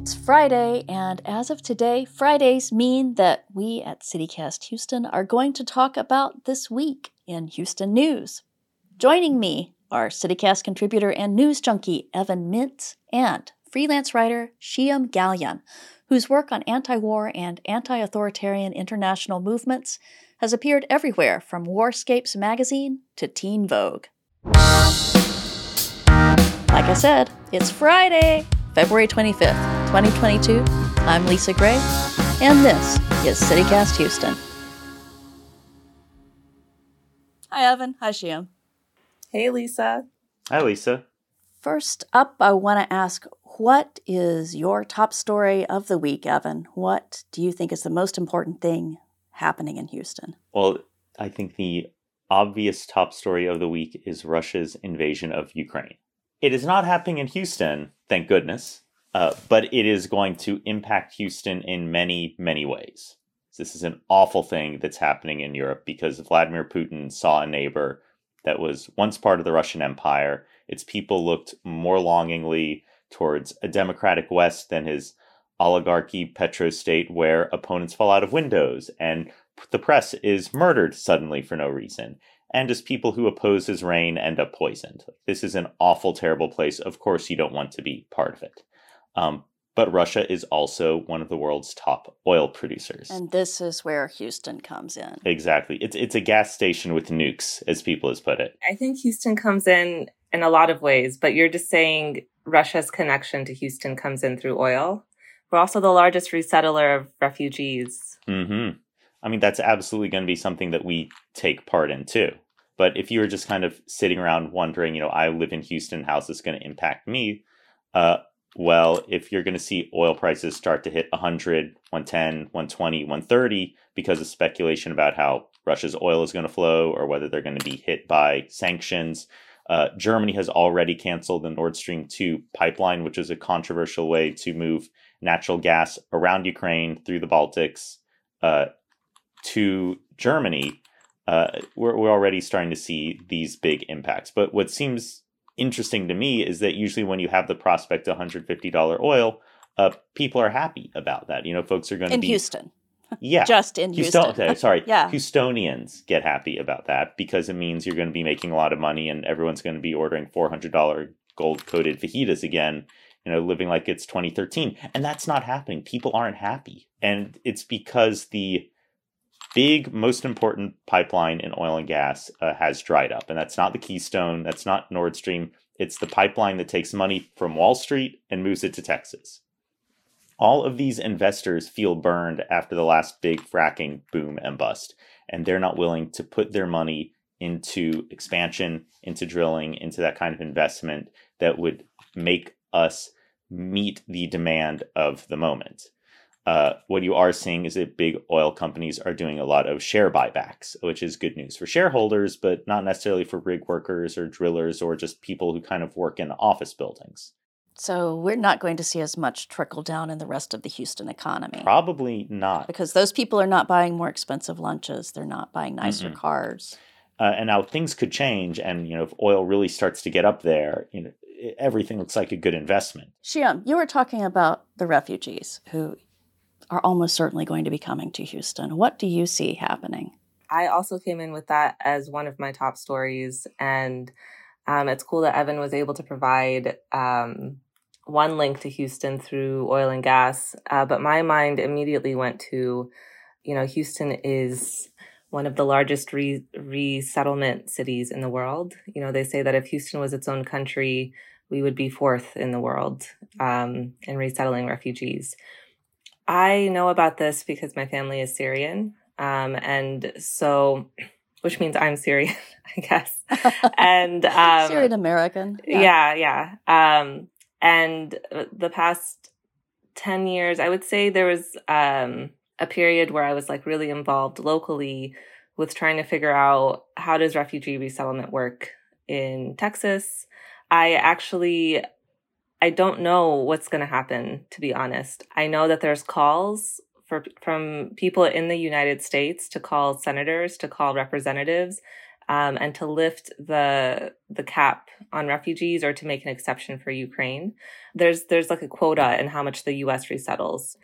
It's Friday, and as of today, Fridays mean that we at CityCast Houston are going to talk about this week in Houston news. Joining me are CityCast contributor and news junkie Evan Mintz and freelance writer Shiyam Galyon, whose work on anti war and anti authoritarian international movements has appeared everywhere from Warscapes magazine to Teen Vogue. Like I said, it's Friday, February 25th. 2022. I'm Lisa Gray, and this is CityCast Houston. Hi, Evan. Hi, Shiyam. Hey, Lisa. Hi, Lisa. First up, I want to ask what is your top story of the week, Evan? What do you think is the most important thing happening in Houston? Well, I think the obvious top story of the week is Russia's invasion of Ukraine. It is not happening in Houston, thank goodness. Uh, but it is going to impact Houston in many, many ways. This is an awful thing that's happening in Europe because Vladimir Putin saw a neighbor that was once part of the Russian Empire. Its people looked more longingly towards a democratic West than his oligarchy petrostate where opponents fall out of windows and the press is murdered suddenly for no reason. And as people who oppose his reign end up poisoned. This is an awful, terrible place. Of course, you don't want to be part of it. Um, but Russia is also one of the world's top oil producers. And this is where Houston comes in. Exactly. It's it's a gas station with nukes, as people has put it. I think Houston comes in in a lot of ways, but you're just saying Russia's connection to Houston comes in through oil. We're also the largest resettler of refugees. Mm-hmm. I mean, that's absolutely going to be something that we take part in too. But if you were just kind of sitting around wondering, you know, I live in Houston, how's this going to impact me? Uh, well, if you're going to see oil prices start to hit 100, 110, 120, 130 because of speculation about how Russia's oil is going to flow or whether they're going to be hit by sanctions. Uh, Germany has already canceled the Nord Stream 2 pipeline, which is a controversial way to move natural gas around Ukraine through the Baltics uh, to Germany. Uh, we're, we're already starting to see these big impacts. But what seems interesting to me is that usually when you have the prospect of $150 oil, uh, people are happy about that. You know, folks are going to be in Houston. Yeah, just in Houston. Houston. sorry, yeah, Houstonians get happy about that because it means you're going to be making a lot of money, and everyone's going to be ordering four hundred dollar gold coated fajitas again. You know, living like it's 2013, and that's not happening. People aren't happy, and it's because the big, most important pipeline in oil and gas uh, has dried up. And that's not the Keystone, that's not Nord Stream. It's the pipeline that takes money from Wall Street and moves it to Texas. All of these investors feel burned after the last big fracking boom and bust, and they're not willing to put their money into expansion, into drilling, into that kind of investment that would make us meet the demand of the moment. Uh, what you are seeing is that big oil companies are doing a lot of share buybacks, which is good news for shareholders, but not necessarily for rig workers or drillers or just people who kind of work in office buildings. So we're not going to see as much trickle down in the rest of the Houston economy. Probably not. Because those people are not buying more expensive lunches, they're not buying nicer mm cars. Uh, and now things could change, and you know if oil really starts to get up there, you know everything looks like a good investment. Shiyam, you were talking about the refugees who are almost certainly going to be coming to Houston. What do you see happening? I also came in with that as one of my top stories. And um, it's cool that Evan was able to provide um, one link to Houston through oil and gas. Uh, but my mind immediately went to, you know, Houston is one of the largest re- resettlement cities in the world. You know, they say that if Houston was its own country, we would be fourth in the world um, in resettling refugees. I know about this because my family is Syrian. Um, and so, which means I'm Syrian, I guess. and um, Syrian American. Yeah, yeah. yeah. Um, and the past 10 years, I would say there was um, a period where I was like really involved locally with trying to figure out how does refugee resettlement work in Texas. I actually I don't know what's going to happen, to be honest. I know that there's calls for from people in the United States to call senators, to call representatives, um, and to lift the the cap on refugees or to make an exception for Ukraine. There's there's like a quota in how much the U.S. resettles,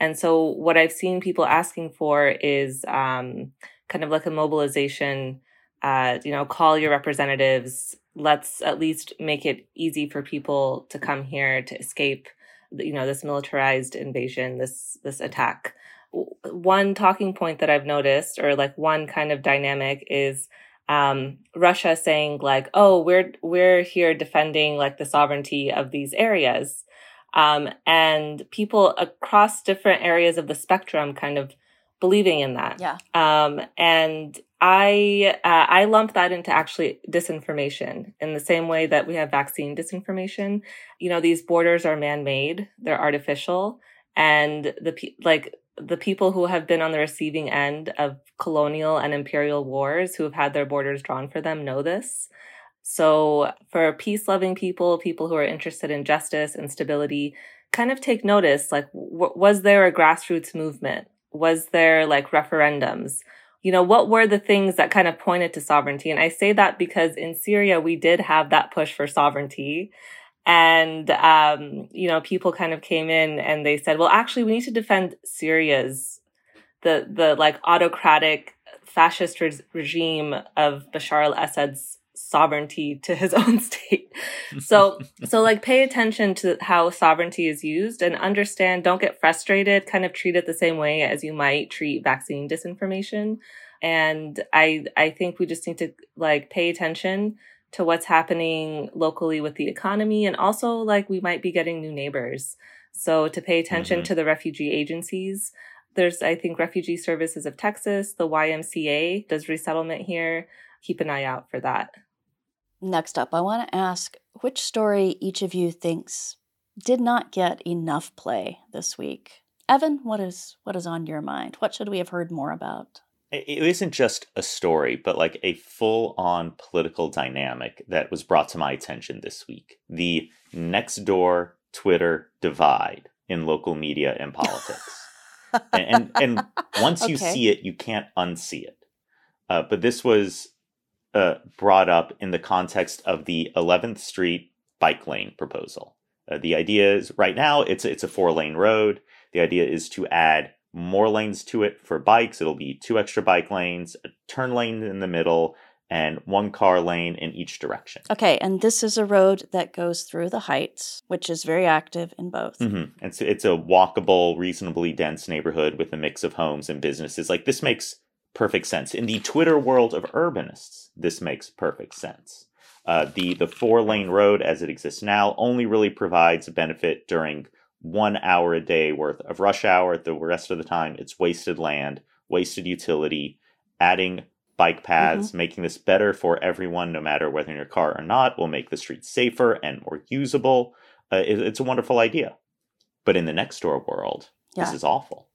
and so what I've seen people asking for is um, kind of like a mobilization. Uh, you know, call your representatives. Let's at least make it easy for people to come here to escape, you know, this militarized invasion, this this attack. One talking point that I've noticed, or like one kind of dynamic, is um, Russia saying like, "Oh, we're we're here defending like the sovereignty of these areas," um, and people across different areas of the spectrum kind of believing in that. Yeah. Um, and I uh, I lump that into actually disinformation in the same way that we have vaccine disinformation. You know, these borders are man made; they're artificial, and the like the people who have been on the receiving end of colonial and imperial wars who have had their borders drawn for them know this. So, for peace loving people, people who are interested in justice and stability, kind of take notice like, w- was there a grassroots movement? Was there like referendums? You know, what were the things that kind of pointed to sovereignty? And I say that because in Syria, we did have that push for sovereignty. And, um, you know, people kind of came in and they said, well, actually, we need to defend Syria's, the, the like autocratic fascist re- regime of Bashar al-Assad's sovereignty to his own state. So, so like pay attention to how sovereignty is used and understand, don't get frustrated, kind of treat it the same way as you might treat vaccine disinformation. And I, I think we just need to like pay attention to what's happening locally with the economy and also like we might be getting new neighbors. So to pay attention mm-hmm. to the refugee agencies. There's, I think, Refugee Services of Texas, the YMCA does resettlement here. Keep an eye out for that. Next up, I want to ask which story each of you thinks did not get enough play this week. Evan, what is what is on your mind? What should we have heard more about? it isn't just a story, but like a full on political dynamic that was brought to my attention this week. The next door Twitter divide in local media and politics. and, and, and, once okay. you see it, you can't unsee it. Uh, but this was uh, brought up in the context of the 11th Street bike lane proposal. Uh, the idea is right now it's it's a four lane road. The idea is to add more lanes to it for bikes. It'll be two extra bike lanes, a turn lane in the middle, and one car lane in each direction. Okay, and this is a road that goes through the Heights, which is very active in both. Mm-hmm. And so it's a walkable, reasonably dense neighborhood with a mix of homes and businesses. Like this makes perfect sense. In the Twitter world of urbanists, this makes perfect sense. Uh, the the four lane road as it exists now only really provides a benefit during one hour a day worth of rush hour. The rest of the time, it's wasted land, wasted utility, adding bike paths, mm-hmm. making this better for everyone, no matter whether in your car or not, will make the streets safer and more usable. Uh, it, it's a wonderful idea. But in the next door world, yeah. this is awful.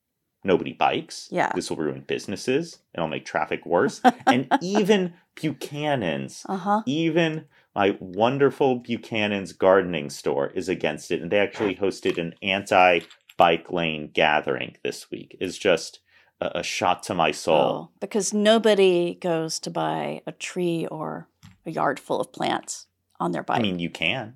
Nobody bikes. Yeah. This will ruin businesses. It'll make traffic worse. and even Buchanan's, uh-huh. even my wonderful Buchanan's gardening store is against it, and they actually hosted an anti bike lane gathering this week. Is just a, a, shot to my soul. Oh, because nobody goes to buy a tree or a yard full of plants on their bike. I mean, you can.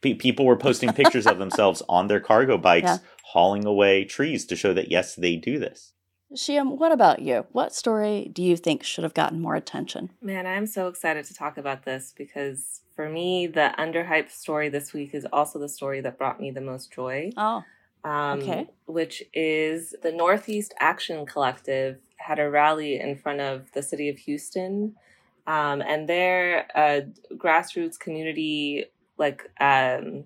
P- people were posting pictures of themselves on their cargo bikes yeah. Hauling away trees to show that yes, they do this. Shiyam, what about you? What story do you think should have gotten more attention? Man, I'm so excited to talk about this because for me, the underhyped story this week is also the story that brought me the most joy. Oh, um, okay. Which is the Northeast Action Collective had a rally in front of the city of Houston. Um, and they're a grassroots community like um,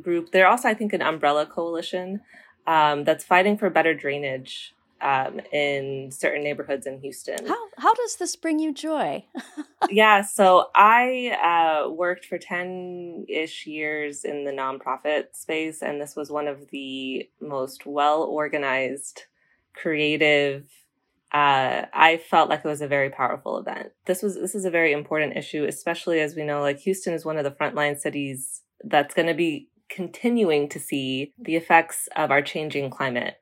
group. They're also, I think, an umbrella coalition um, that's fighting for better drainage um, in certain neighborhoods in Houston. How how does this bring you joy? yeah, so I uh, worked for ten ish years in the nonprofit space, and this was one of the most well organized, creative. Uh, I felt like it was a very powerful event. This was this is a very important issue, especially as we know, like Houston is one of the frontline cities that's going to be continuing to see the effects of our changing climate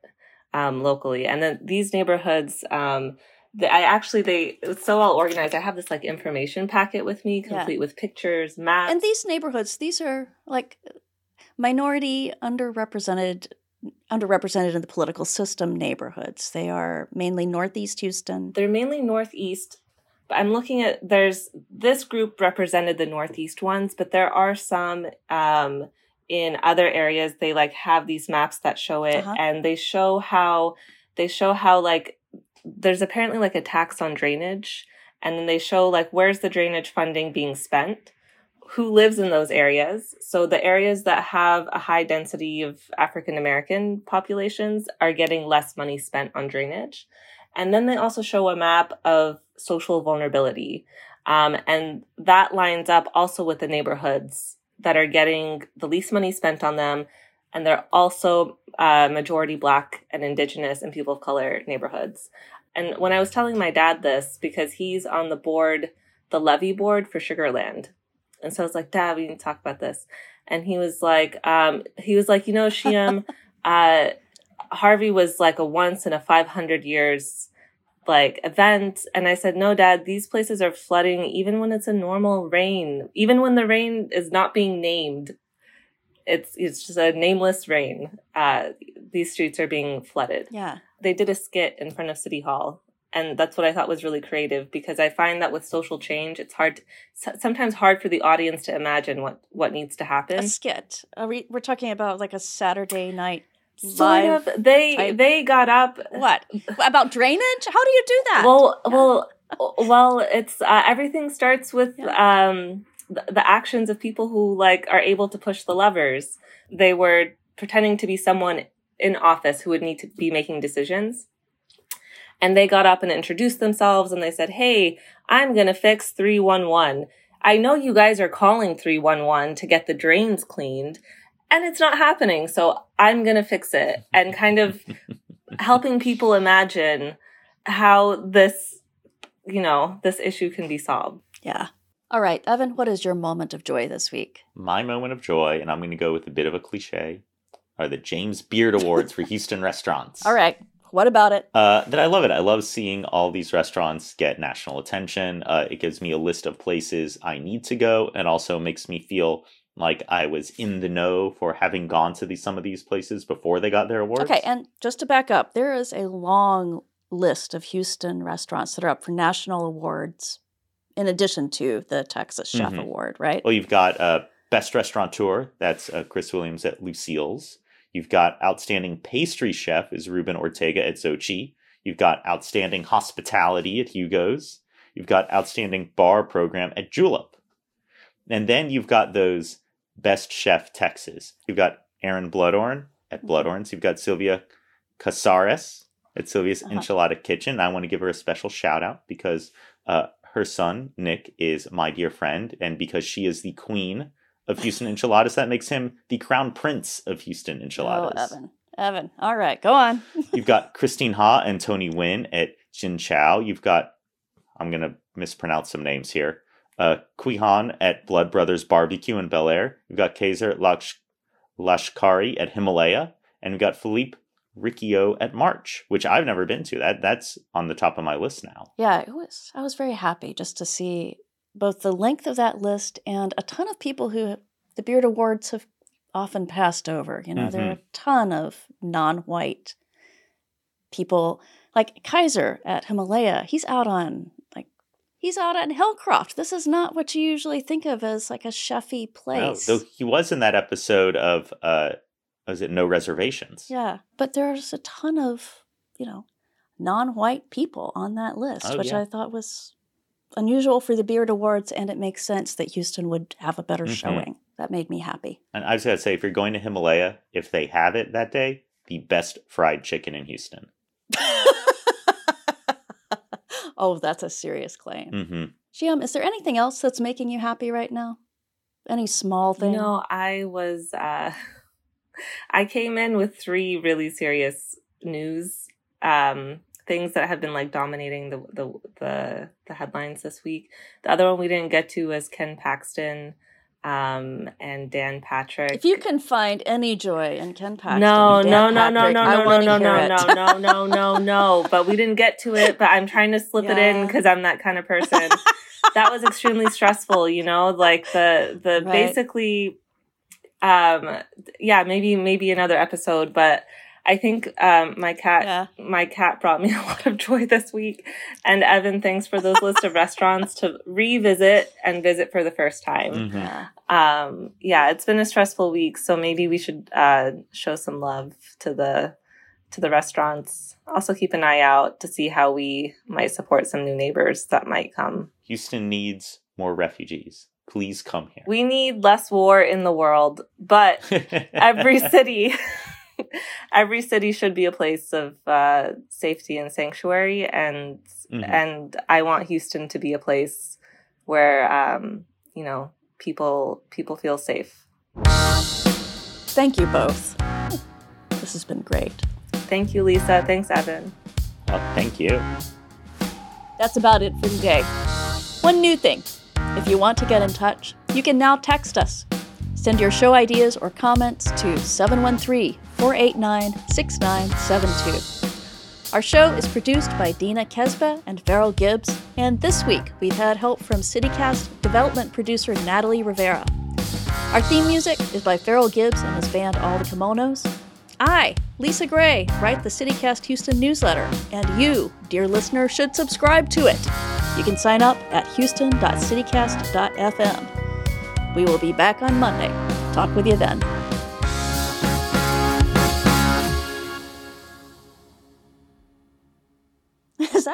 um, locally. And then these neighborhoods, um, the, I actually they it's so well organized. I have this like information packet with me, complete yeah. with pictures, maps. And these neighborhoods, these are like minority, underrepresented underrepresented in the political system neighborhoods. They are mainly Northeast Houston. They're mainly Northeast. But I'm looking at there's this group represented the Northeast ones, but there are some um, in other areas. They like have these maps that show it, uh-huh. and they show how they show how like there's apparently like a tax on drainage, and then they show like where's the drainage funding being spent who lives in those areas. So the areas that have a high density of African American populations are getting less money spent on drainage. And then they also show a map of social vulnerability. Um, and that lines up also with the neighborhoods that are getting the least money spent on them. And they're also uh, majority Black and Indigenous and people of color neighborhoods. And when I was telling my dad this, because he's on the board, the levy board for Sugarland, and so I was like, Dad, we need to talk about this. And he was like, um, he was like, you know, Shiyam, uh, Harvey was like a once in a 500 years like event. And I said, no, dad, these places are flooding even when it's a normal rain, even when the rain is not being named. It's, it's just a nameless rain. Uh, these streets are being flooded. Yeah. They did a skit in front of City Hall and that's what I thought was really creative because I find that with social change, it's hard, to, sometimes hard for the audience to imagine what what needs to happen. A skit. Are we, we're talking about like a Saturday night sort of. They they got up. What about drainage? How do you do that? Well, well, well. It's uh, everything starts with yeah. um, the, the actions of people who like are able to push the levers. They were pretending to be someone in office who would need to be making decisions and they got up and introduced themselves and they said, Hey, I'm going to fix 311. I know you guys are calling 311 to get the drains cleaned and it's not happening. So I'm going to fix it and kind of helping people imagine how this, you know, this issue can be solved. Yeah. All right, Evan, what is your moment of joy this week? My moment of joy, and I'm going to go with a bit of a cliche, are the James Beard Awards for Houston restaurants. All right. What about it? Uh, that I love it. I love seeing all these restaurants get national attention. Uh, it gives me a list of places I need to go, and also makes me feel like I was in the know for having gone to these some of these places before they got their awards. Okay, and just to back up, there is a long list of Houston restaurants that are up for national awards, in addition to the Texas Chef mm-hmm. Award, right? Well, you've got uh, Best Restaurateur. That's uh, Chris Williams at Lucille's. You've got outstanding pastry chef is Ruben Ortega at Xochi. You've got outstanding hospitality at Hugo's. You've got outstanding bar program at Julep. And then you've got those best chef Texas. You've got Aaron Bludorn at mm-hmm. Bludorn's. You've got Sylvia Casares at Sylvia's uh-huh. Enchilada Kitchen. I want to give her a special shout out because uh, her son, Nick, is my dear friend. And because she is the queen of Houston enchiladas. That makes him the crown prince of Houston enchiladas. Oh, Evan. Evan. All right, go on. You've got Christine Ha and Tony Nguyen at Xin Chao. You've got, I'm going to mispronounce some names here, uh, Quy Hoang at Blood Brothers Barbecue in Bellaire. We've got Kaiser Lash- Lashkari at Himalaya. And we've got Philippe Riccio at March, which I've never been to. That That's on the top of my list now. Yeah, it was. I was very happy just to see both the length of that list and a ton of people who the Beard Awards have often passed over. You know, mm-hmm. there are mm-hmm. a ton of non white people like Kaiser at Himalaya. He's out on he's out on Hillcroft. This is not what you usually think of as like a chefy place. No, though he was in that episode of uh was it No Reservations? Yeah. But there's a ton of, you know, non white people on that list, oh, which yeah. I thought was unusual for the Beard Awards, and it makes sense that Houston would have a better mm-hmm. showing. That made me happy. And I was to say, if you're going to Himalaya, if they have it that day, the best fried chicken in Houston. oh, that's a serious claim. Mm-hmm. Shiyam, is there anything else that's making you happy right now? Any small thing? No, I was. Uh, I came in with three really serious news. Um, things that have been like dominating the the the, the headlines this week. The other one we didn't get to was Ken Paxton um, and Dan Patrick. If you can find any joy in Ken Paxton, no, no, no, no, Patrick, no, no, no, no, no, no, no, no, no, no. But we didn't get to it. But I'm trying to slip it in because I'm that kind of person. that was extremely stressful. You know, like the the Right. basically, um, yeah, maybe maybe another episode, but. I think um, my cat Yeah. my cat brought me a lot of joy this week. And Evan, thanks for those list of restaurants to revisit and visit for the first time. Mhm. Yeah. Um, yeah, it's been a stressful week, so maybe we should uh, show some love to the to the restaurants. Also, keep an eye out to see how we might support some new neighbors that might come. Houston needs more refugees. Please come here. We need less war in the world, but every city every city should be a place of uh, safety and sanctuary and Mhm. and i want houston to be a place where um, you know people people feel safe Thank you both. This has been great. thank you lisa thanks evan Well, thank you. That's about it for today. One new thing if you want to get in touch, you can now text us. Send your show ideas or comments to 713 489 6972. Our show is produced by Dina Kesbeh and Farrell Gibbs, and this week we've had help from CityCast development producer Natalie Rivera. Our theme music is by Farrell Gibbs and his band All the Kimonos. I, Lisa Gray, write the CityCast Houston newsletter, and you, dear listener, should subscribe to it. You can sign up at houston.citycast.fm. We will be back on Monday. Talk with you then.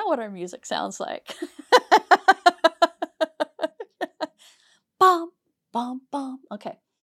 What our music sounds like? bum, bum, bum. Okay.